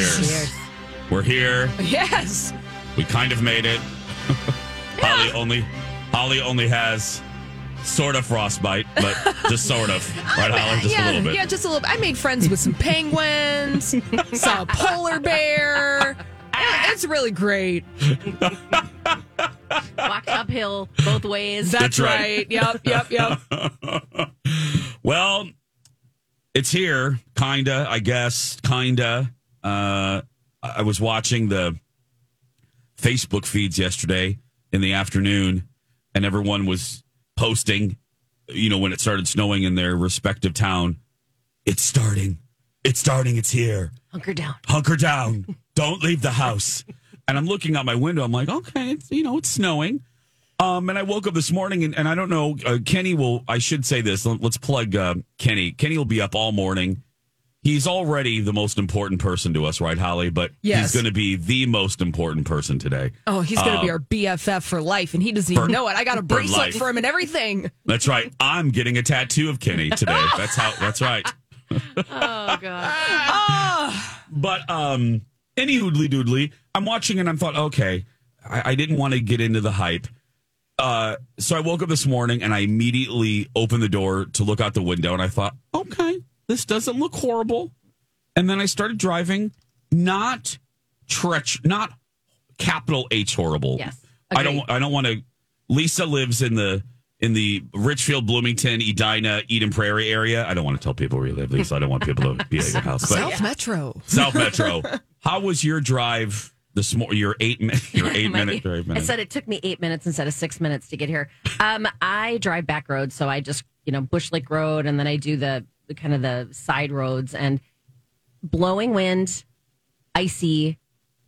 Cheers. We're here. Yes. We kind of made it. Holly only Holly only has sort of frostbite, but just sort of. Right, Holly? Just yeah, a little bit. Yeah, just a little bit. I made friends with some penguins, saw a polar bear. Yeah, It's really great. Walked uphill both ways. That's, That's right. right. Yep, yep, yep. well, it's here, kinda, I guess, kinda. Uh, I was watching the Facebook feeds yesterday in the afternoon, and everyone was posting, you know, when it started snowing in their respective town. It's starting. It's starting. It's here. Hunker down. Hunker down. Don't leave the house. And I'm looking out my window. I'm like, okay, it's, you know, it's snowing. Um, and I woke up this morning, and, and I don't know. Uh, Kenny will. I should say this. Let- Let's plug uh, Kenny. Kenny will be up all morning. He's already the most important person to us, right, Holly? But Yes. he's going to be the most important person today. Oh, he's going to Um, be our BFF for life, and he doesn't even for- know it. I got a bracelet life. for him and everything. That's right. I'm getting a tattoo of Kenny today. That's how. That's right. Oh god. Ah, But um, any hoodly doodly, I'm watching and I'm thought, okay, I, I didn't want to get into the hype. Uh, so I woke up this morning and I immediately opened the door to look out the window and I thought, okay, this doesn't look horrible. And then I started driving, not treach, not capital H horrible. Yes, I don't. I don't want to. Lisa lives in the in the Richfield, Bloomington, Edina, Eden Prairie area. I don't want to tell people where you live, Lisa. I don't want people to be at your house. But South Metro. South Metro. How was your drive this morning? Your eight mi- your eight My- minute drive. I said it took me eight minutes instead of six minutes to get here. Um, I drive back roads, so I just you know Bush Lake Road, and then I do the, the kind of the side roads and blowing wind, icy,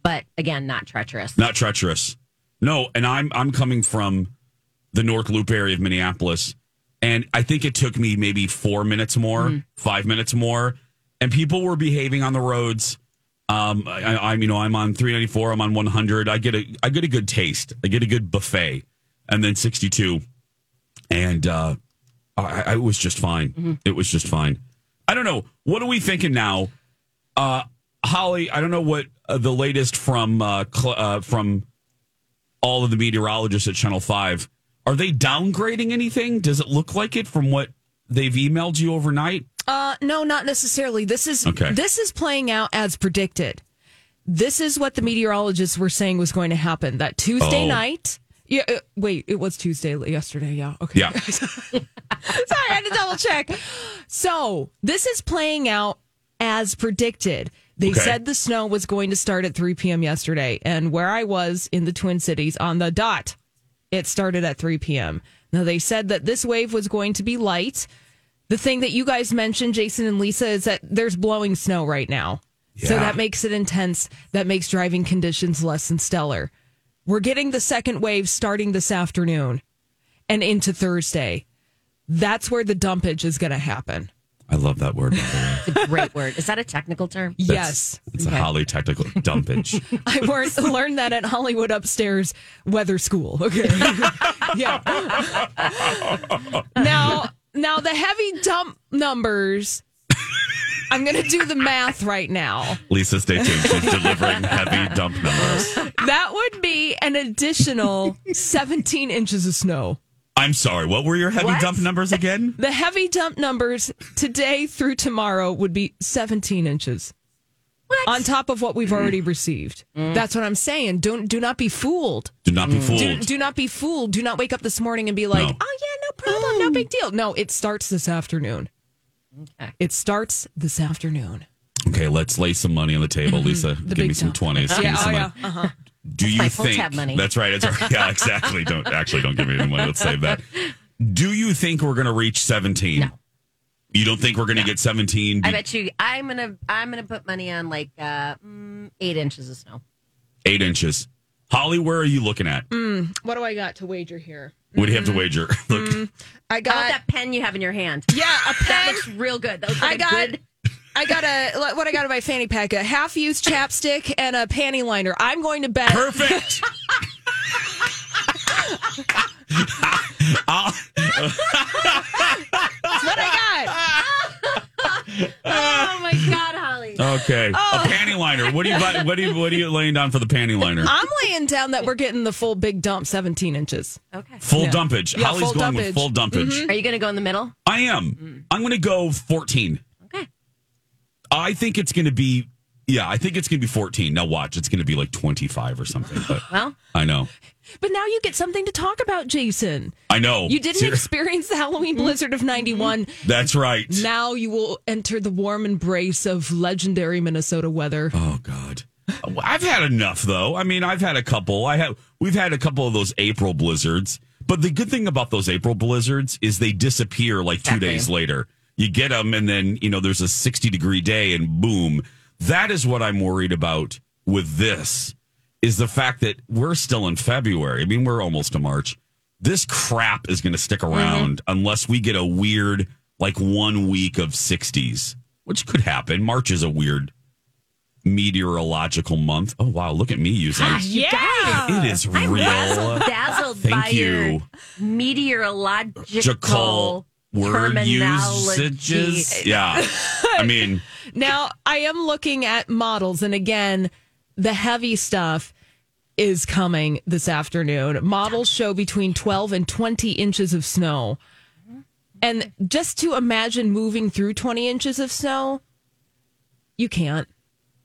but again not treacherous. not treacherous. No, and I'm I'm coming from the North Loop area of Minneapolis, and I think it took me maybe four minutes more, Mm-hmm. five minutes more, and people were behaving on the roads. Um, I, I'm you know I'm on 394, I'm on 100. I get a I get a good taste. I get a good buffet, and then 62, and uh, I, I was just fine. Mm-hmm. It was just fine. I don't know. What are we thinking now? Uh, Holly, I don't know what uh, the latest from uh, cl- uh, from all of the meteorologists at Channel Five are they downgrading anything? Does it look like it from what they've emailed you overnight? Uh, no, not necessarily. This is Okay. this is playing out as predicted. This is what the meteorologists were saying was going to happen. That Tuesday Oh. night. Yeah, uh, wait, it was Tuesday yesterday. Yeah, okay. Yeah. Sorry, I had to double check. So this is playing out as predicted. They Okay. said the snow was going to start at 3 p.m. yesterday, and where I was in the Twin Cities on the dot, it started at 3 p.m. Now they said that this wave was going to be light. The thing that you guys mentioned, Jason and Lisa, is that there's blowing snow right now. Yeah. So that makes it intense. That makes driving conditions less than stellar. We're getting the second wave starting this afternoon and into Thursday. That's where the dumpage is going to happen. I love that word. by the way. It's a great word. Is that a technical term? yes. It's a Holly technical dumpage. I learned, learned that at Hollywood Upstairs Weather School. Okay. yeah. now, now the heavy dump numbers. I'm going to do the math right now. Lisa, stay tuned. She's delivering heavy dump numbers. That would be an additional 17 inches of snow. I'm sorry. What were your heavy What? dump numbers again? The heavy dump numbers today through tomorrow would be 17 inches. on top of what we've already received. Mm. That's what I'm saying. Don't do not be fooled. Do not be mm. fooled. Do, do not be fooled. Do not wake up this morning and be like, No. "Oh yeah, no problem, no big deal." No, it starts this afternoon. Okay. It starts this afternoon. Okay, let's lay some money on the table, Lisa. Give me some twenties. Yeah, oh yeah. money. Do you my think tab money. that's right? That's right. Yeah, exactly. Don't actually don't give me any money. Let's save that. Do you think we're going to reach seventeen? No. You don't think we're going to get seventeen? I bet you. I'm gonna. I'm gonna put money on like uh, mm, eight inches of snow. Eight inches. Holly, where are you looking at? Hmm, what do I got to wager here? What do you have to hmm, wager? Look, hmm. I How about got that pen you have in your hand? yeah a That pen. looks real good. That looks I like a got good. I got a what I got in my fanny pack a half used chapstick and a panty liner. I'm going to bet perfect. I'll- that's what I got. Oh my god, Holly! Okay, Oh. a panty liner. What do you buy- what do you what are you laying down for the panty liner? I'm laying down that we're getting the full big dump, 17 inches. Okay. Full Yeah. dumpage. Yeah, Holly's full going with dumpage. full dumpage. Mm-hmm. Are you gonna go in the middle? I am. Mm. I'm going to go 14. Okay. I think it's going to be, yeah, I think it's going to be 14. Now watch, it's going to be like 25 or something. But Well, I know. But now you get something to talk about, Jason. I know. You didn't experience the Halloween mm-hmm. blizzard of 91. Mm-hmm. That's right. Now you will enter the warm embrace of legendary Minnesota weather. Oh God. I've had enough though. I mean, I've had a couple. I have we've had a couple of those April blizzards. But the good thing about those April blizzards is they disappear like 2 Exactly. days later. You get them and then, you know, there's a 60 degree day and boom. That is what I'm worried about with this is the fact that we're still in February. I mean, we're almost to March. This crap is going to stick mm-hmm. around unless we get a weird like one week of 60s, which could happen. March is a weird meteorological month. Oh wow, look at me using ah, yeah. it is I'm real. dazzled, dazzled Thank by you. meteorological word terminology. usages. Yeah. I mean, Now, I am looking at models, and again, the heavy stuff is coming this afternoon. Models show between 12 and 20 inches of snow. And just to imagine moving through 20 inches of snow, you can't.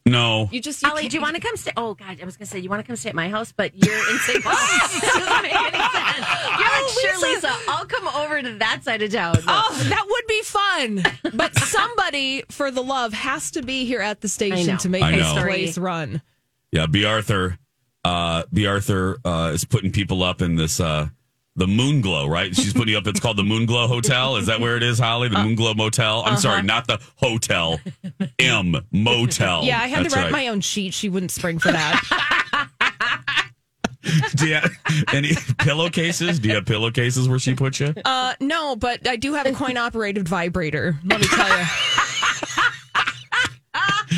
no. You just, you Holly, can't- do you want to come stay? Oh God, I was gonna say you want to come stay at my house, but you're in St. Paul. doesn't make any sense. You're like, sure, Lisa, I'll come over to that side of town. Oh, that would be fun. But somebody, for the love, has to be here at the station to make I this know. place run. Yeah, B. Arthur. Uh, B. Arthur uh, is putting people up in this uh, the Moon Glow, right? She's putting you up. It's called the Moon Glow Hotel. Is that where it is, Holly? Uh, The Moon Glow Motel. I'm sorry, uh-huh. not the hotel. M Motel. Yeah, I had That's to write right. my own sheet. She wouldn't spring for that. Do you have any pillowcases? Do you have pillowcases where she put you? Uh, no, but I do have a coin operated vibrator. Let me tell you.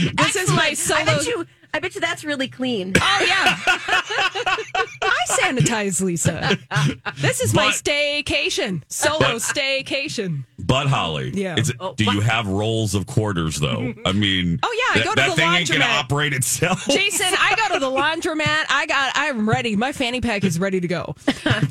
this is my I solo. bet you. I bet you that's really clean. Oh yeah, I sanitize, Lisa. This is my But- staycation, solo staycation. But Holly, Yeah. is it- Oh, do you have rolls of quarters though? I mean, Oh, yeah, I that, go to that the thing ain't gonna laundromat. operate itself. Jason, I go to the laundromat. I got. I'm ready. My fanny pack is ready to go.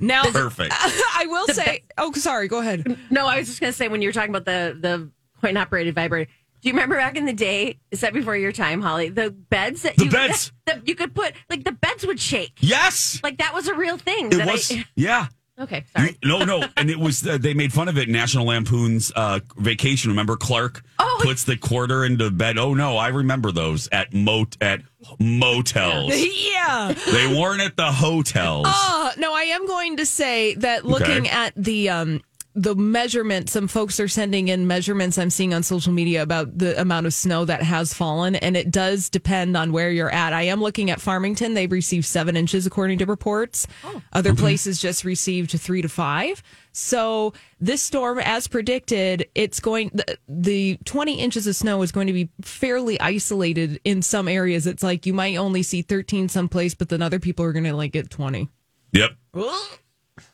Now, Perfect. I will say. Oh, sorry. Go ahead. No, I was just gonna say when you were talking about the the coin operated vibrator. Do you remember back in the day? Is that before your time, Holly? The beds that The you beds. that you could put like the beds would shake. Yes, Like that was a real thing. it was. I, yeah. okay, You- sorry. no, no, and it was. Uh, they made fun of it. National Lampoon's uh, Vacation. Remember, Clark Oh. puts the quarter into bed. Oh no, I remember those at mot at motels. Yeah. they weren't at the hotels. Uh, no, I am going to say that looking Okay. at the um the measurement, some folks are sending in measurements I'm seeing on social media about the amount of snow that has fallen, and it does depend on where you're at. I am looking at Farmington; they've received seven inches according to reports. Oh. Other mm-hmm. places just received three to five. So this storm, as predicted, it's going the, the 20 inches of snow is going to be fairly isolated in some areas. It's like you might only see 13 someplace, but then other people are going to like get 20. Yep.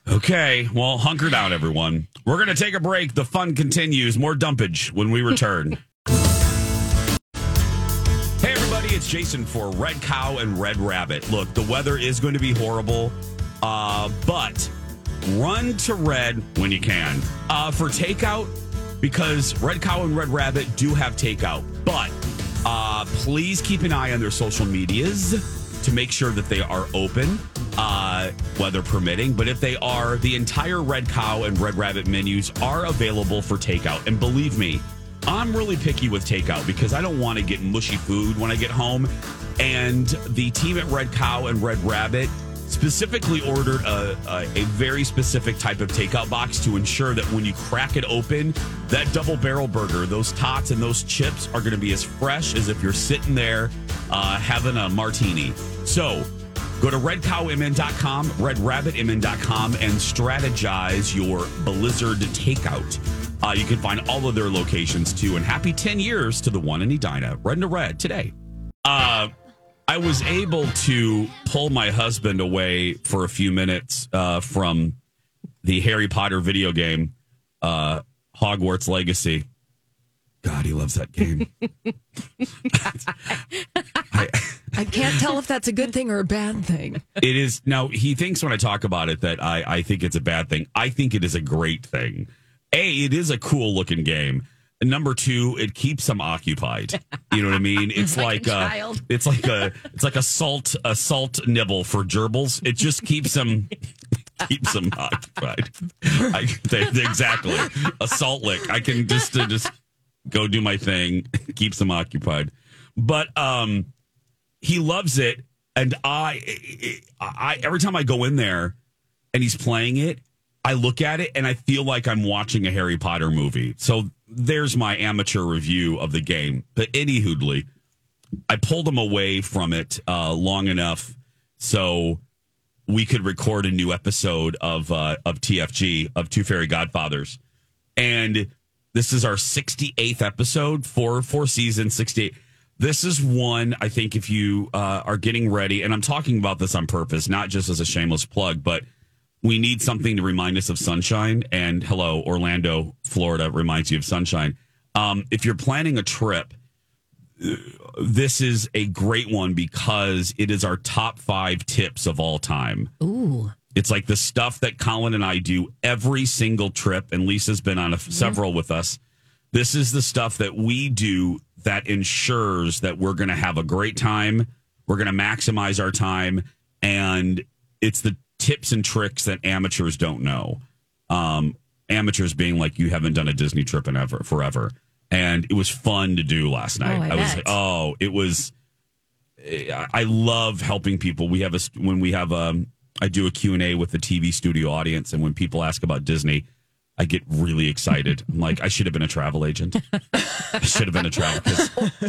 Okay, well, hunker down, everyone. We're going to take a break. The fun continues. More dumpage when we return. hey, everybody, it's Jason for Red Cow and Red Rabbit. Look, the weather is going to be horrible, uh, but run to Red when you can uh, for takeout because Red Cow and Red Rabbit do have takeout, but uh, please keep an eye on their social medias to make sure that they are open, uh, weather permitting. But if they are, the entire Red Cow and Red Rabbit menus are available for takeout. And believe me, I'm really picky with takeout because I don't want to get mushy food when I get home. And the team at Red Cow and Red Rabbit specifically ordered a, a, a, very specific type of takeout box to ensure that when you crack it open, that double barrel burger, those tots and those chips are going to be as fresh as if you're sitting there uh, having a martini. So go to redcowmn.com, redrabbitmn.com, and strategize your Blizzard takeout. Uh, you can find all of their locations too. And happy 10 years to the one in Edina. Red to red today. Uh, I was able to pull my husband away for a few minutes uh, from the Harry Potter video game, uh, Hogwarts Legacy. God, he loves that game. I, I, can't tell if that's a good thing or a bad thing. It is. Now, he thinks when I talk about it that I, I think it's a bad thing. I think it is a great thing. A, it is a cool looking game. Number two, it keeps them occupied. You know what I mean? It's like, like a, it's like a it's like a salt a salt nibble for gerbils. It just keeps them keeps them occupied. I, they, they, exactly a salt lick. I can just uh, just go do my thing. keeps them occupied. But um, he loves it, and I I every time I go in there and he's playing it, I look at it and I feel like I'm watching a Harry Potter movie. So there's my amateur review of the game. But any hoodly, I pulled him away from it uh, long enough so we could record a new episode of uh, of TFG of Two Fairy Godfathers, and this is our 68th episode for four seasons, 68. This is one I think if you uh, are getting ready, and I'm talking about this on purpose, not just as a shameless plug, but we need something to remind us of sunshine. And hello, Orlando, Florida reminds you of sunshine. Um, if you're planning a trip, this is a great one because it is our top five tips of all time. Ooh. It's like the stuff that Colin and I do every single trip, and Lisa's been on a, several with us. This is the stuff that we do that ensures that we're going to have a great time. We're going to maximize our time. And it's the tips and tricks that amateurs don't know. Um, amateurs being like you haven't done a Disney trip in ever forever, and it was fun to do last night. Oh, I, I was like, oh, it was. I love helping people. We have a when we have a I um, I do a Q and A with the TV studio audience, and when people ask about Disney, I get really excited. I'm like, I should have been a travel agent. I should have been a travel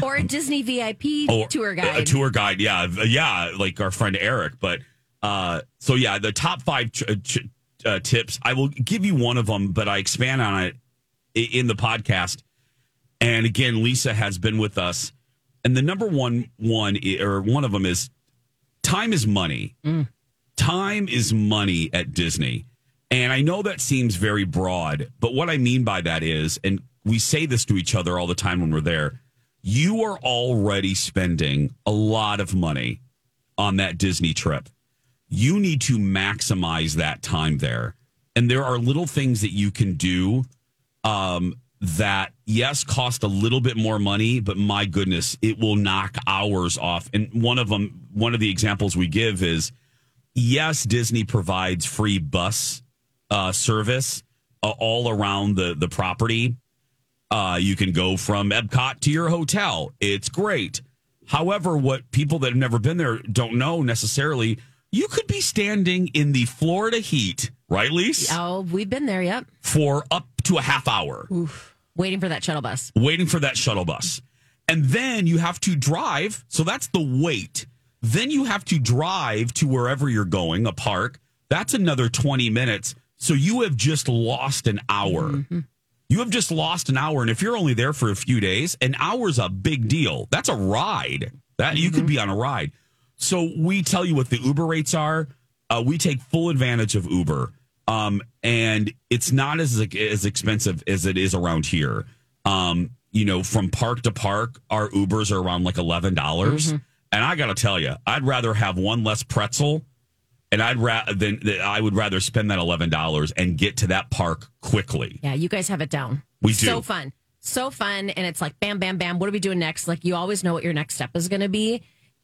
or, or a Disney VIP or, tour guide. A tour guide, yeah, yeah, like our friend Eric, but uh, so yeah, the top five ch- uh, ch- uh, tips. I will give you one of them, but I expand on it in the podcast. And again, Lisa has been with us, and the number one one or one of them is time is money. Mm. Time is money at Disney. And I know that seems very broad, but what I mean by that is, and we say this to each other all the time when we're there, you are already spending a lot of money on that Disney trip you need to maximize that time there. And there are little things that you can do um, that, yes, cost a little bit more money, but my goodness, it will knock hours off. And one of them, one of the examples we give is yes, Disney provides free bus uh, service uh, all around the, the property. Uh, you can go from Epcot to your hotel. It's great. However, what people that have never been there don't know necessarily you could be standing in the Florida heat, right, Lise? Oh, we've been there, yep. For up to a half hour. Oof. Waiting for that shuttle bus. Waiting for that shuttle bus. And then you have to drive. So that's the wait. Then you have to drive to wherever you're going, a park. That's another 20 minutes. So you have just lost an hour. Mm-hmm. You have just lost an hour. And if you're only there for a few days, an hour's a big deal. That's a ride. That mm-hmm. you could mm-hmm. be on a ride. So we tell you what the Uber rates are. Uh, we take full advantage of Uber, um, and it's not as as expensive as it is around here. Um, you know, from park to park, our Ubers are around like eleven dollars. Mm-hmm. And I got to tell you, I'd rather have one less pretzel, and I'd rather than I would rather spend that eleven dollars and get to that park quickly. Yeah, you guys have it down. We do so fun so fun. And it's like, bam, bam, bam. What are we doing next? Like, you always know what your next step is going to be.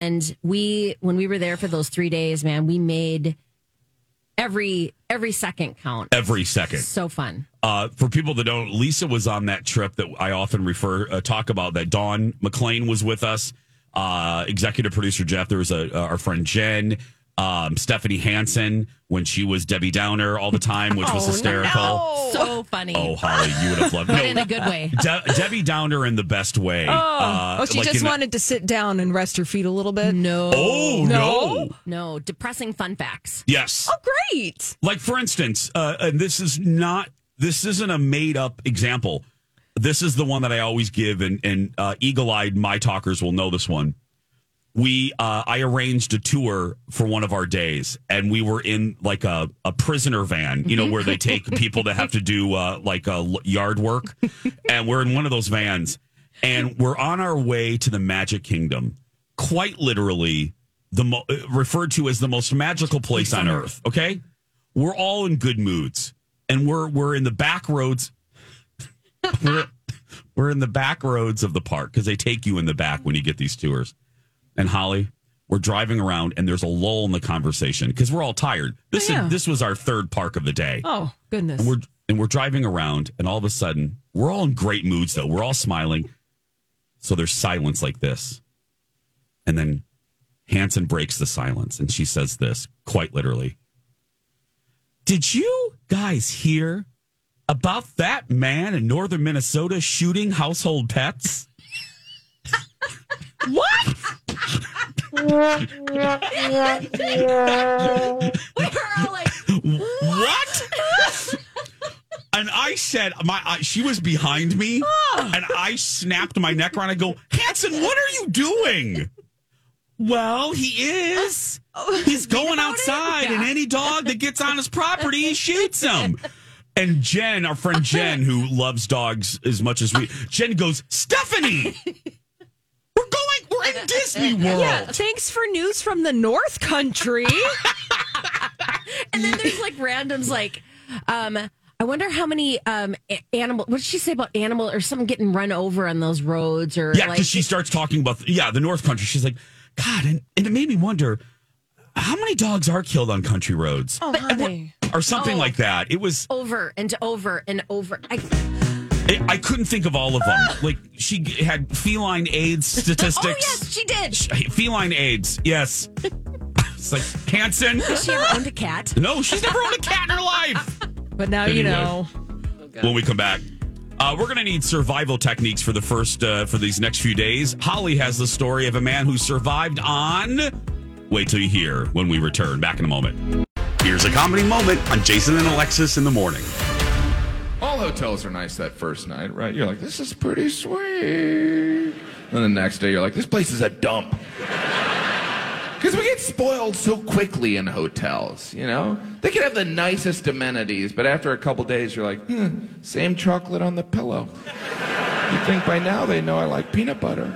and we when we were there for those three days, man, we made every every second count. Every second. So fun. Uh, for people that don't, Lisa was on that trip that I often refer uh, talk about. That Dawn McLean was with us. Uh, executive producer Jeff. There was a, uh, our friend Jen, um, Stephanie Hansen when she was Debbie Downer all the time, which was hysterical. So funny. Oh, Holly, you would have loved but it. in a good way. De- Debbie Downer in the best way. Uh, oh, she like just in- wanted to sit down and rest her feet a little bit. No. Oh no. No. Depressing fun facts. Yes. Oh, great. Like for instance, uh, and this is not this isn't a made up example. This is the one that I always give, and and uh, eagle eyed my talkers will know this one. We uh, I arranged a tour for one of our days, and we were in like a, a prisoner van, you know, where they take people that have to do uh, like uh, l- yard work, and we're in one of those vans, and we're on our way to the Magic Kingdom, quite literally the mo- uh, referred to as the most magical place on earth. Okay, we're all in good moods, and we're we're in the back roads. we're, we're in the back roads of the park because they take you in the back when you get these tours. And Holly, we're driving around, and there's a lull in the conversation because we're all tired. Oh, this Oh, yeah. is this was our third park of the day. Oh, goodness. And we're and we're driving around, and all of a sudden, we're all in great moods. Though we're all smiling, so there's silence like this, and then Hansen breaks the silence, and she says this quite literally: "Did you guys hear about that man in northern Minnesota shooting household pets?" what? We were all like, what? and I said, my I, she was behind me, oh. and I snapped my neck around. I go, Hansen, what are you doing? Well, he is. Oh. He's going outside, and any dog that gets on his property, he shoots him. And Jen, our friend Jen, who loves dogs as much as we, Jen goes, Stephanie, going, in Disney World. Yeah, thanks for news from the North Country. and then there's like randoms like, um, I wonder how many um animal. What did she say about animal or something getting run over on those roads or Yeah, like because she starts talking about yeah the North Country. She's like, God, and, and it made me wonder how many dogs are killed on country roads Oh, honey. or something Oh. like that. It was over and over and over. I, it, I couldn't think of all of them. like she had feline AIDS statistics. oh yes, she did. Feline AIDS, yes. it's like Hansen. Has She ever owned a cat. No, she's never owned a cat in her life. But now you know. when we come back. Uh, we're going to need survival techniques for the first uh, for these next few days. Holly has the story of a man who survived on. Wait till you hear when we return. Back in a moment. Here's a comedy moment on Jason and Alexis in the morning. Hotels are nice that first night, right? You're like, this is pretty sweet. And the next day, you're like, this place is a dump. Because we get spoiled so quickly in hotels, you know? They can have the nicest amenities, but after a couple days, you're like, hmm, same chocolate on the pillow. You think by now they know I like peanut butter.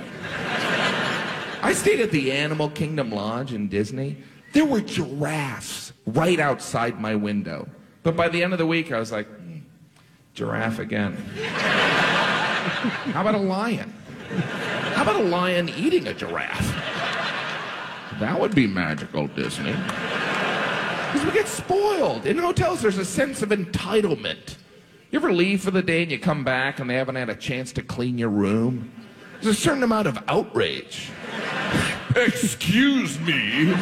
I stayed at the Animal Kingdom Lodge in Disney. There were giraffes right outside my window. But by the end of the week, I was like, giraffe again. How about a lion? How about a lion eating a giraffe? That would be magical, Disney. Because we get spoiled. In hotels, there's a sense of entitlement. You ever leave for the day and you come back and they haven't had a chance to clean your room? There's a certain amount of outrage. Excuse me.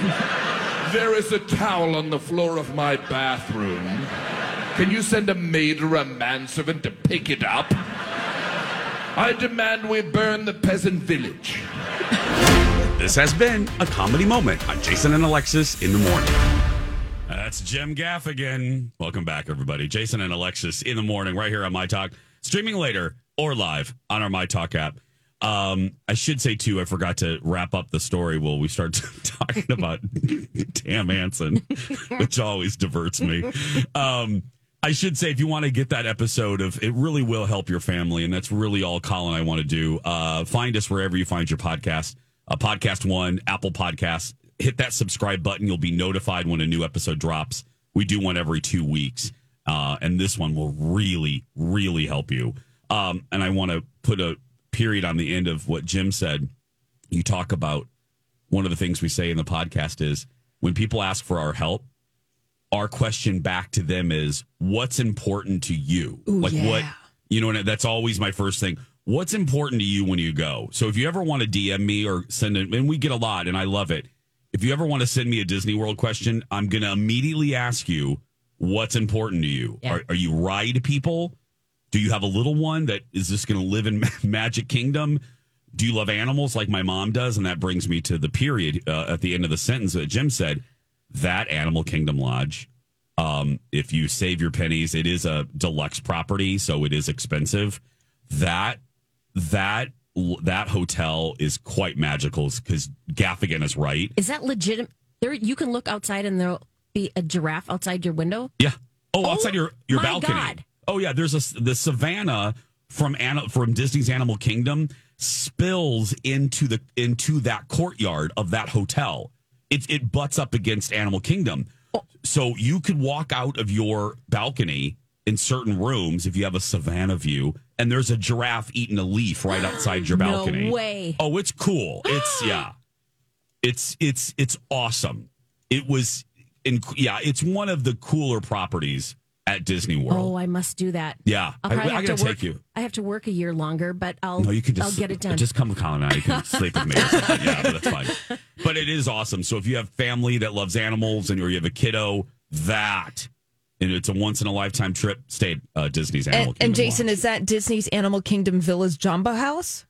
There is a towel on the floor of my bathroom. Can you send a maid or a manservant to pick it up? I demand we burn the peasant village. This has been a comedy moment on Jason and Alexis in the morning. That's Jim Gaffigan. Welcome back, everybody. Jason and Alexis in the morning, right here on My Talk. Streaming later or live on our My Talk app. Um, I should say too, I forgot to wrap up the story. Well, we start talking about Tam Hansen, which always diverts me. Um, I should say, if you want to get that episode of, it really will help your family, and that's really all Colin I want to do. Uh, find us wherever you find your podcast, uh, Podcast One, Apple Podcasts. Hit that subscribe button. You'll be notified when a new episode drops. We do one every two weeks, uh, and this one will really, really help you. Um, and I want to put a period on the end of what Jim said. You talk about one of the things we say in the podcast is when people ask for our help, our question back to them is what's important to you? like what you know, and that's always my first thing. What's important to you when you go? So if you ever want to DM me or send it, and we get a lot, and I love it. If you ever want to send me a Disney World question, I'm going to immediately ask you what's important to you. Yeah. Are, are you ride people? Do you have a little one that is just going to live in Magic Kingdom? Do you love animals like my mom does? And that brings me to the period uh, at the end of the sentence that Jim said. That Animal Kingdom Lodge, um, if you save your pennies, it is a deluxe property, so it is expensive. That that that hotel is quite magical because Gaffigan is right. Is that legitimate? There, you can look outside and there'll be a giraffe outside your window. Yeah. Oh, Oh, outside your your my balcony. God. Oh yeah, there's a the savannah from Ana, from Disney's Animal Kingdom spills into the into that courtyard of that hotel. It it butts up against Animal Kingdom. So you could walk out of your balcony in certain rooms if you have a savannah view and there's a giraffe eating a leaf right outside your balcony. No way. Oh, it's cool. It's yeah. It's it's it's awesome. It was in yeah, it's one of the cooler properties at Disney World. Oh, I must do that. yeah. I'll I, probably I have gotta to work. take you. I have to work a year longer, but I'll. No, you can just I'll get it done. Just come with Colin and I. You can sleep with me. Yeah, but that's fine. But it is awesome. So if you have family that loves animals and or you have a kiddo, that and it's a once in a lifetime trip. Stay at uh, Disney's Animal And, Kingdom. and Jason, Lodge. is that Disney's Animal Kingdom Villas Jambo House?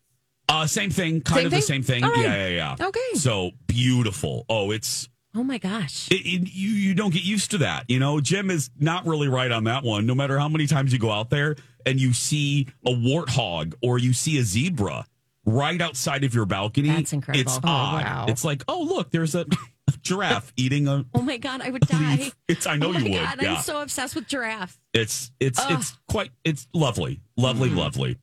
uh, same thing, kind Same of thing? the same thing. All right. Yeah, yeah, yeah. Okay. So beautiful. Oh, it's oh my gosh! it, it, you you don't get used to that. You know, Jim is not really right on that one. No matter how many times you go out there and you see a warthog or you see a zebra right outside of your balcony, That's incredible. It's Oh, odd. wow. It's like, oh look, there's a giraffe eating a. oh my god, I would die. It's I know oh you would. god, yeah, I'm so obsessed with giraffe. it's it's it's quite it's lovely, lovely, Mm-hmm. lovely.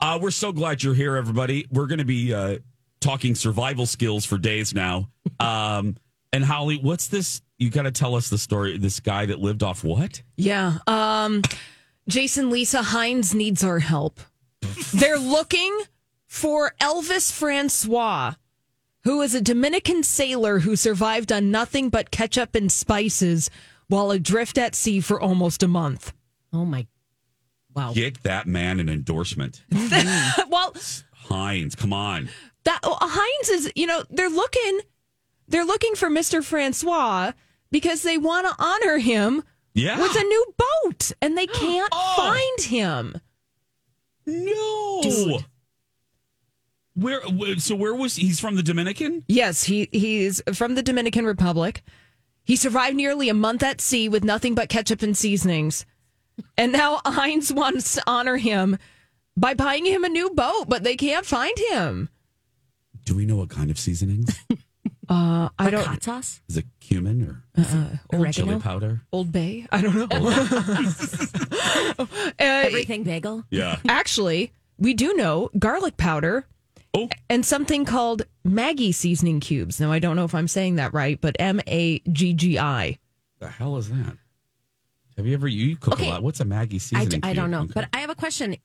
Uh, we're so glad you're here, everybody. We're going to be uh, talking survival skills for days now. Um, and Holly, what's this? You got to tell us the story. This guy that lived off what? Yeah. Um, Jason, Lisa Heinz needs our help. They're looking for Elvis Francois, who is a Dominican sailor who survived on nothing but ketchup and spices while adrift at sea for almost a month. Oh my, wow. Get that man an endorsement. well, Heinz, come on. that Heinz is, you know, they're looking, they're looking for Mr. Francois because they want to honor him Yeah. with a new boat, and they can't Oh. find him. no. Where, where? So where was he? he's from? The Dominican? Yes, he he's from the Dominican Republic. He survived nearly a month at sea with nothing but ketchup and seasonings. And now Heinz wants to honor him by buying him a new boat, but they can't find him. Do we know what kind of seasonings? Uh, I don't Hot sauce? Is it cumin or Oregano? chili powder? Old Bay. I don't know. Uh, Everything bagel? Yeah. actually, we do know garlic powder Oh. and something called Maggi seasoning cubes. Now I don't know if I'm saying that right, but M A G G I. The hell is that? Have you ever you cook Okay. a lot? What's a Maggi I, seasoning? I don't know. Okay. But I have a question.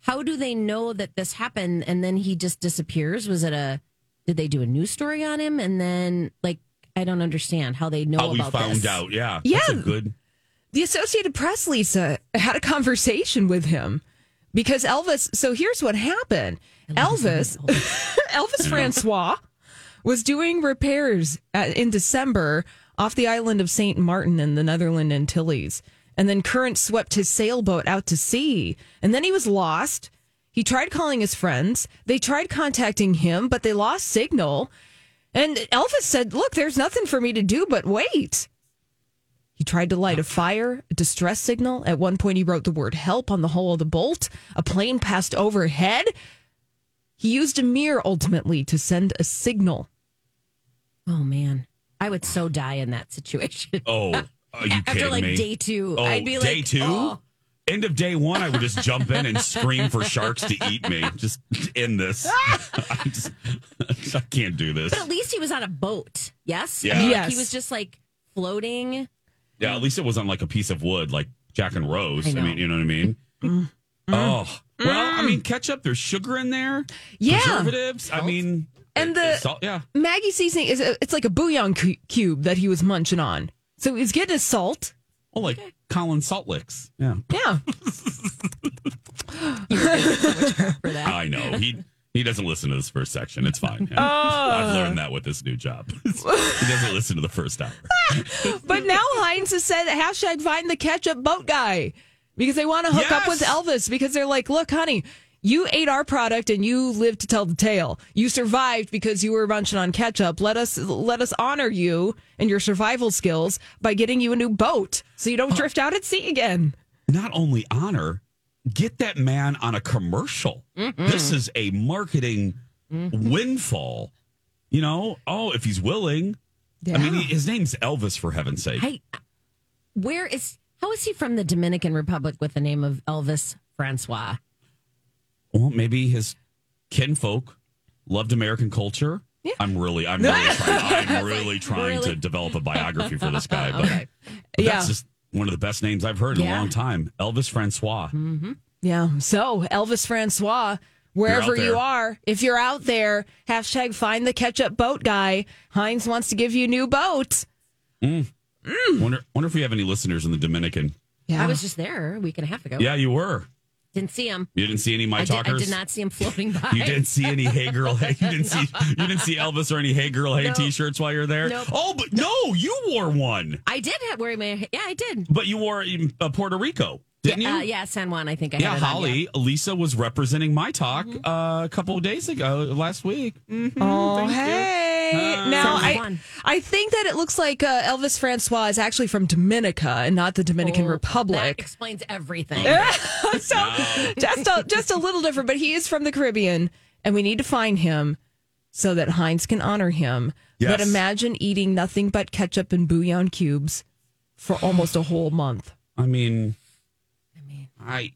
How do they know that this happened and then he just disappears? Was it a, did they do a news story on him? And then, like, I don't understand how they know how we found this. out. Yeah, that's a Yeah. good. the Associated Press, Lisa, had a conversation with him because Elvis. So here's what happened Elvis, Elvis Francois was doing repairs at, in December off the island of St. Martin in the Netherlands Antilles. And then current swept his sailboat out to sea. And then he was lost. He tried calling his friends. They tried contacting him, but they lost signal. And Elvis said, Look, there's nothing for me to do but wait. He tried to light a fire, a distress signal. At one point, he wrote the word help on the hull of the bolt. A plane passed overhead. He used a mirror ultimately to send a signal. Oh man, I would so die in that situation. Oh, are you After kidding like me? day two, Oh, I'd be day like, two. oh. End of day one, I would just jump in and scream for sharks to eat me. Just end this. I just, I can't do this. But at least he was on a boat. Yes. Yeah. I mean, like, Yes. he was just like floating. Yeah, at least it wasn't like a piece of wood like Jack and Rose. I I, know. mean, you know what I mean? Mm. Oh, well, I mean, ketchup, there's sugar in there. Yeah. Preservatives. I mean, And the- salt, yeah. Maggi seasoning is a, it's like a bouillon cu- cube that he was munching on. So he's getting his salt. Oh, like Colin Saltlicks. Yeah. Yeah. For that. I know. He he doesn't listen to this first section. It's fine. Oh. I've learned that with this new job. he doesn't listen to the first hour. But now Heinz has said hashtag find the ketchup boat guy because they want to hook up with Elvis because they're like, look, honey, you ate our product and you lived to tell the tale. You survived because you were munching on ketchup. Let us let us honor you and your survival skills by getting you a new boat so you don't drift out at sea again. Not only honor, get that man on a commercial. This is a marketing mm-hmm. windfall. You know, oh, if he's willing. I mean, he, his name's Elvis, for heaven's sake. Hey, where is how is he from the Dominican Republic with the name of Elvis Francois? Well, maybe his kinfolk loved American culture. Yeah. I'm really, I'm really trying, I'm really trying to develop a biography for this guy. But, Okay. but Yeah. that's just one of the best names I've heard in a long time. Elvis Francois. Mm-hmm. Yeah. So Elvis Francois, wherever you are, if you're out there, hashtag find the ketchup boat guy. Heinz wants to give you a new boat. Mm. Mm. Wonder, wonder if we have any listeners in the Dominican. Yeah. I was just there a week and a half ago. Yeah, you were. Didn't see him. You didn't see any my I did, I talkers. did not see him floating by. You didn't see any Hey Girl Hey. You didn't see you didn't see Elvis or any Hey Girl Hey No. T-shirts while you're there. Nope. Oh, but no, you wore one. I did have wear my yeah, I did. But you wore in uh, Puerto Rico, didn't yeah, you? Uh, yeah, San Juan. I think I Yeah, had it on, Holly, Lisa was representing my talk Mm-hmm. uh, a couple of days ago, last week. Mhm, Oh, thank you. hey. Uh, now, I. I think that it looks like uh, Elvis Francois is actually from Dominica and not the Dominican Oh, That Republic. explains everything. so just a, just a little different, but he is from the Caribbean, and we need to find him so that Heinz can honor him. But imagine eating nothing but ketchup and bouillon cubes for almost a whole month. I mean, I mean, I I,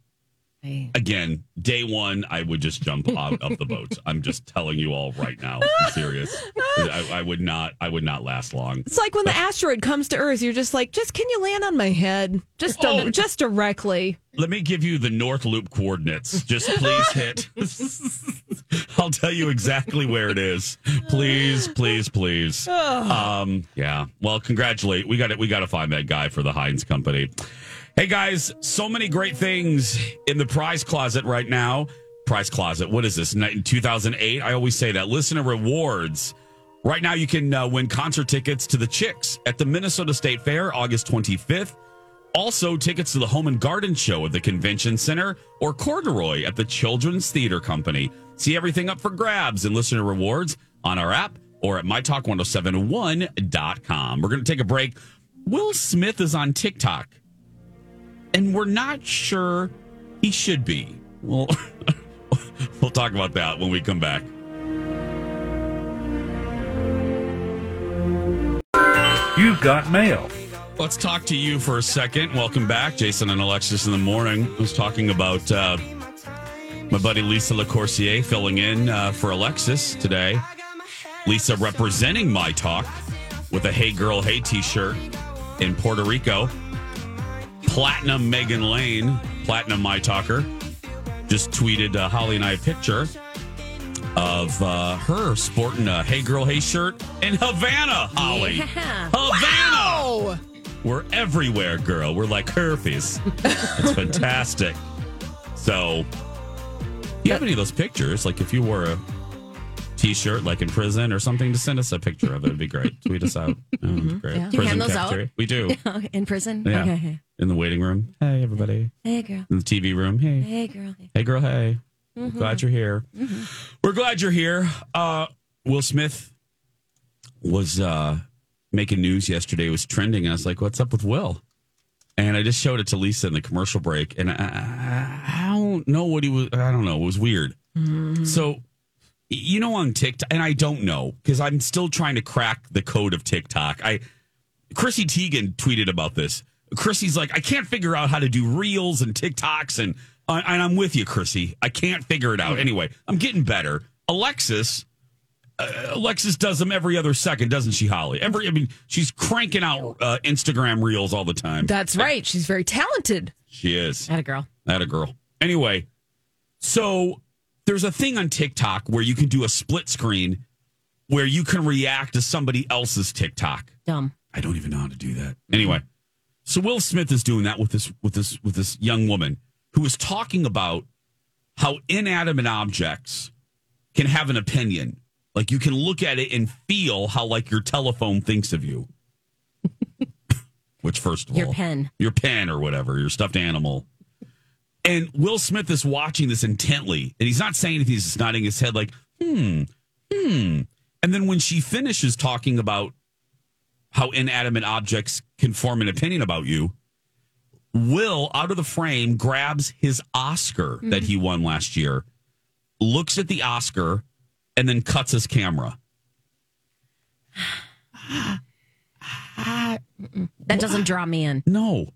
again, day one, I would just jump out of the boat. I'm just telling you all right now. I'm serious. I, I would not. I would not last long. It's like when the asteroid comes to Earth, you're just like, just can you land on my head, just Oh. just directly. Let me give you the North Loop coordinates. Just please hit. I'll tell you exactly where it is. Please, please, please. Um, yeah. Well, congratulate. We got it. We got to find that guy for the Heinz Company. Hey guys, so many great things in the prize closet right now. Prize closet. What is this? Ni- 2008. I always say that. Listener rewards. Right now, you can uh, win concert tickets to the Chicks at the Minnesota State Fair, August 25th. Also, tickets to the Home and Garden Show at the Convention Center or Corduroy at the Children's Theater Company. See everything up for grabs and listener rewards on our app or at mytalk1071.com. We're going to take a break. Will Smith is on TikTok, and we're not sure he should be. Well, we'll talk about that when we come back. You've got mail. Let's talk to you for a second. Welcome back, Jason and Alexis in the morning. I was talking about uh, my buddy Lisa LaCourcier filling in uh, for Alexis today. Lisa representing my talk with a Hey Girl Hey t shirt in Puerto Rico. Platinum Megan Lane, Platinum My Talker, just tweeted uh, Holly and I a picture of uh, her sporting a Hey Girl Hey shirt in Havana, Holly. Yeah. Havana! We're everywhere, girl. We're like herpes. It's fantastic. So, you have any of those pictures? Like if you wore a t-shirt like in prison or something, to send us a picture of it. It'd be great. Tweet us out. Oh, it'd be great. Do you Prison hand those out? We do. in prison. Yeah. Okay. In the waiting room. Hey, everybody. Hey, girl. In the TV room. Hey. Hey, girl. Hey, girl. Hey. Mm-hmm. Glad you're here. We're glad you're here. Uh, Will Smith was uh, making news yesterday. It was trending. And I was like, what's up with Will? And I just showed it to Lisa in the commercial break. And I, I don't know what he was. I don't know. It was weird. So, you know, on TikTok, and I don't know because I'm still trying to crack the code of TikTok. I, Chrissy Teigen tweeted about this. Chrissy's like, I can't figure out how to do reels and TikToks, and uh, and I'm with you, Chrissy. I can't figure it out. Anyway, I'm getting better. Alexis, uh, Alexis does them every other second, doesn't she, Holly? Every, I mean, she's cranking out uh, Instagram reels all the time. That's right. She's very talented. she is. Had a girl. That a girl. Anyway, so there's a thing on TikTok where you can do a split screen where you can react to somebody else's TikTok. Dumb. I don't even know how to do that. Anyway, so Will Smith is doing that with this with this with this young woman who is talking about how inanimate objects can have an opinion. Like you can look at it and feel how like your telephone thinks of you. Which first of Your all, pen. your pen or whatever, your stuffed animal. And Will Smith is watching this intently, and he's not saying anything. He's just nodding his head, like, hmm, hmm. And then when she finishes talking about how inanimate objects can form an opinion about you, Will, out of the frame, grabs his Oscar that he mm-hmm. won last year, looks at the Oscar, and then cuts his camera. That doesn't draw me in. No.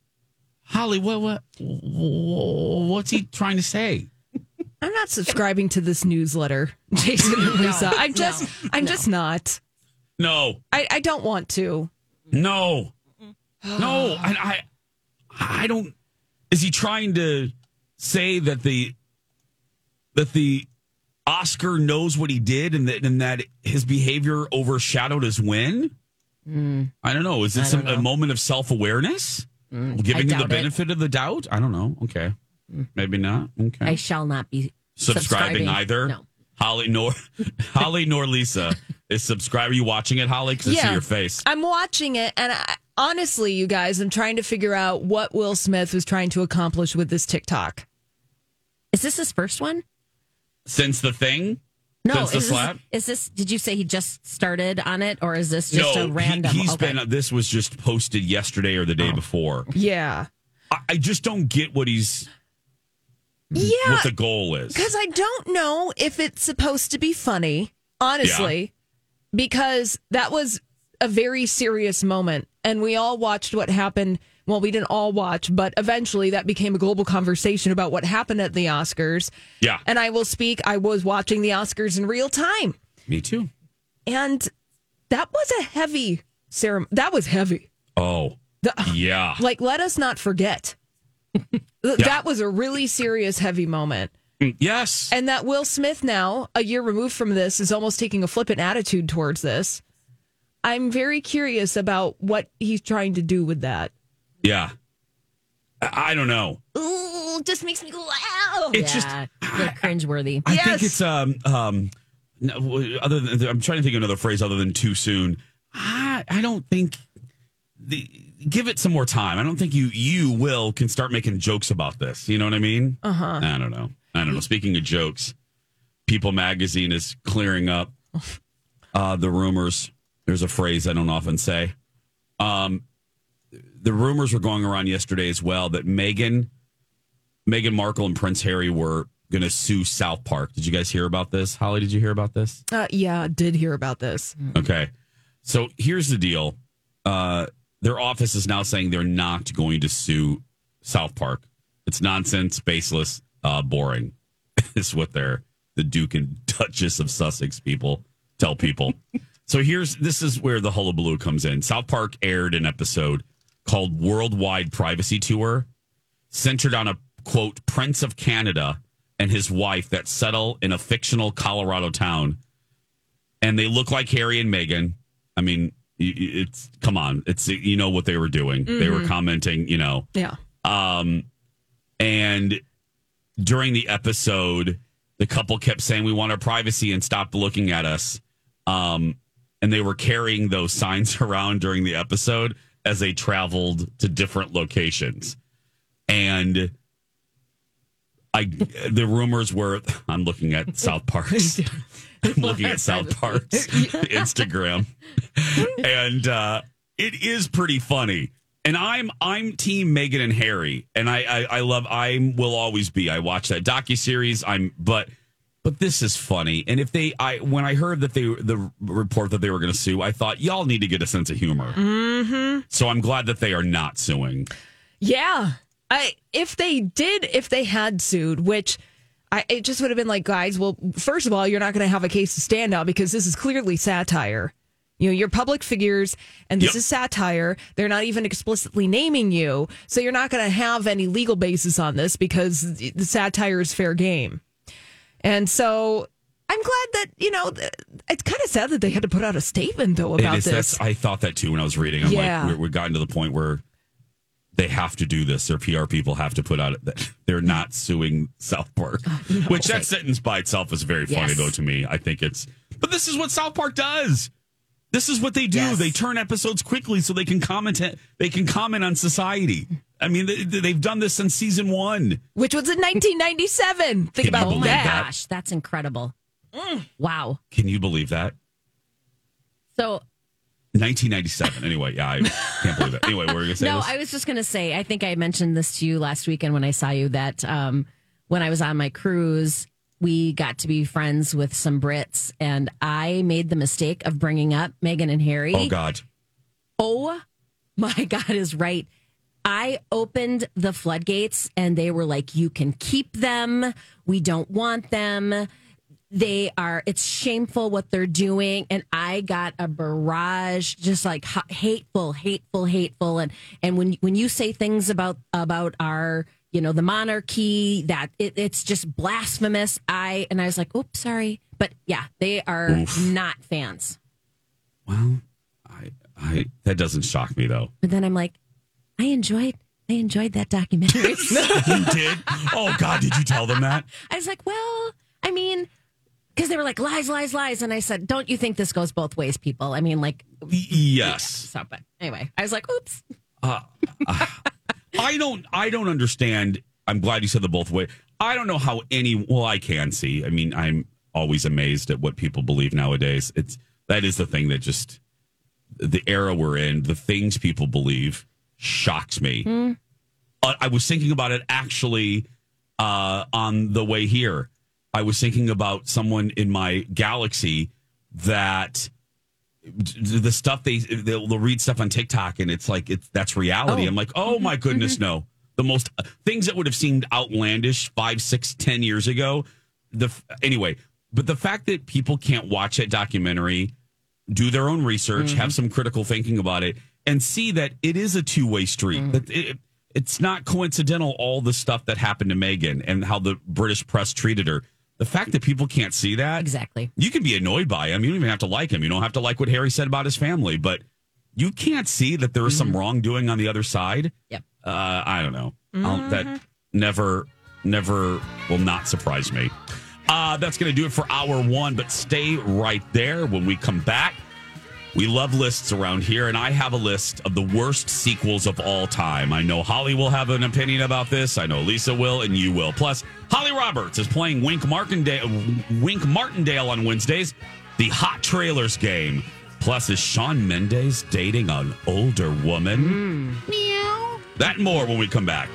Holly, what, what, what's he trying to say? I'm not subscribing to this newsletter, Jason and Lisa. I'm just, I'm just not. No, I, I don't want to. no, no. I, I, I don't. Is he trying to say that the that the Oscar knows what he did and that and that his behavior overshadowed his win? Hmm. I don't know. Is this a, don't a moment of self awareness? Hmm. Giving him the doubt it. benefit of the doubt? I don't know. Okay, hmm. maybe not. Okay. I shall not be subscribing, either. No. Holly nor Holly nor Lisa is subscribe. Are you watching it, Holly? Because I see your face. I'm watching it, and I, honestly, you guys, I'm trying to figure out what Will Smith was trying to accomplish with this TikTok. Is this his first one? Since the thing, No. Since the is, slap? this, is this? Did you say he just started on it, or is this just no, a random? He, has okay. been. This was just posted yesterday or the day oh. before. Yeah. I, I just don't get what he's Yeah. what the goal is. Because I don't know if it's supposed to be funny, honestly, because that was a very serious moment. And we all watched what happened. Well, we didn't all watch, but eventually that became a global conversation about what happened at the Oscars. Yeah, And I will speak, I was watching the Oscars in real time. me too. And that was a heavy ceremony. That was heavy. Oh, The- yeah. like, let us not forget. Th- That was a really serious, heavy moment. Yes. And that Will Smith now, a year removed from this, is almost taking a flippant attitude towards this. I'm very curious about what he's trying to do with that. yeah. I, I don't know. Ooh, just makes me go, wow. It's just yeah, they're cringeworthy. I Yes. think it's um um no, other than I'm trying to think of another phrase other than too soon. I I don't think the give it some more time. I don't think you you will can start making jokes about this. You know what I mean? Uh huh. I don't know. I don't know. Speaking of jokes, People Magazine is clearing up uh, the rumors. There's a phrase I don't often say. Um, the rumors were going around yesterday as well that Megan, Meghan Markle and Prince Harry were going to sue South Park. Did you guys hear about this? Holly, did you hear about this? Uh, yeah, did hear about this. Okay. So here's the deal. Uh, their office is now saying they're not going to sue South Park. It's nonsense, baseless, uh, boring. is what they're the Duke and Duchess of Sussex people tell people. so here's this is where the hullabaloo comes in. South Park aired an episode called Worldwide Privacy Tour, centered on a quote Prince of Canada and his wife that settle in a fictional Colorado town and they look like Harry and Meghan. I mean, it's come on, it's you know what they were doing. They were commenting, you know, Yeah. um, and during the episode, the couple kept saying, "We want our privacy and stop looking at us." Um, and they were carrying those signs around during the episode as they traveled to different locations, and. I the rumors were I'm looking at South Park's I'm looking at South Park's Instagram, and uh, it is pretty funny. And I'm I'm Team Meghan and Harry, and I I, I love I will always be. I watch that docu series. I'm but but this is funny. And if they I when I heard that they the report that they were going to sue, I thought y'all need to get a sense of humor. Mm-hmm. So I'm glad that they are not suing. Yeah. I if they did if they had sued, which I it just would have been like, guys, well, first of all, you're not going to have a case to stand out because this is clearly satire. You know, you're public figures and this Yep. is satire. They're not even explicitly naming you. So you're not going to have any legal basis on this because the satire is fair game. And so I'm glad that, you know, it's kind of sad that they had to put out a statement though about is. this. I thought that too when I was reading. I'm Yeah. like, we're, we've gotten to the point where they have to do this. Their PR people have to put out that they're not suing South Park, oh, which that sentence by itself is very funny Yes. though to me. I think it's, but this is what South Park does. This is what they do. Yes. They turn episodes quickly so they can comment. They can comment on society. I mean, they, they've done this since season one. which was in 1997. Think Can you about Oh believe my that. that? gosh, that's incredible. Wow. Can you believe that? So 1997. Anyway, yeah, I can't believe it. Anyway, what were you gonna say? no, Liz? I was just going to say, I think I mentioned this to you last weekend when I saw you that um, when I was on my cruise, we got to be friends with some Brits, and I made the mistake of bringing up Meghan and Harry. oh God. Oh my God, is right. I opened the floodgates and they were like, you can keep them. We don't want them. They are, it's shameful what they're doing. And I got a barrage, just like hateful, hateful, hateful. And, and when, when you say things about, about our, you know, the monarchy, that it, it's just blasphemous. I, and I was like, oops, sorry. But yeah, they are not fans. Well, I, I that doesn't shock me though. But then I'm like, I enjoyed I enjoyed that documentary. You did? Oh God, did you tell them that? I was like, well, I mean, because they were like lies, lies, lies, and I said, don't you think this goes both ways, people? I mean, like, Yes. so. But anyway, I was like, oops. Uh, uh, I don't. I don't understand. I'm glad you said the both way. I don't know how any. Well, I can see. I mean, I'm always amazed at what people believe nowadays. It's that is the thing that just the era we're in. The things people believe shocks me. Uh, I was thinking about it actually uh, on the way here. I was thinking about someone in my galaxy that the stuff they they'll, they'll read stuff on TikTok and it's like it's that's reality. Oh. I'm like, oh my mm-hmm. goodness, mm-hmm. no. The most things that would have seemed outlandish five, six, ten years ago. The f- anyway, but the fact that people can't watch that documentary, do their own research, have mm-hmm. some critical thinking about it, and see that it is a two way street. That it, it's not coincidental all the stuff that happened to Meghan and how the British press treated her. The fact that people can't see that Exactly. you can be annoyed by him. You don't even have to like him. You don't have to like what Harry said about his family, but you can't see that there is some wrongdoing on the other side. Yep. Uh, I don't know. I'll- that never, never will not surprise me. Uh, that's going to do it for hour one, but stay right there when we come back. We love lists around here, and I have a list of the worst sequels of all time. I know Holly will have an opinion about this. I know Lisa will, and you will. Plus, Holly Roberts is playing Wink Martindale, Wink Martindale on Wednesdays, the Hot Trailers game. Plus, is Shawn Mendes dating an older woman? Meow. That and more when we come back.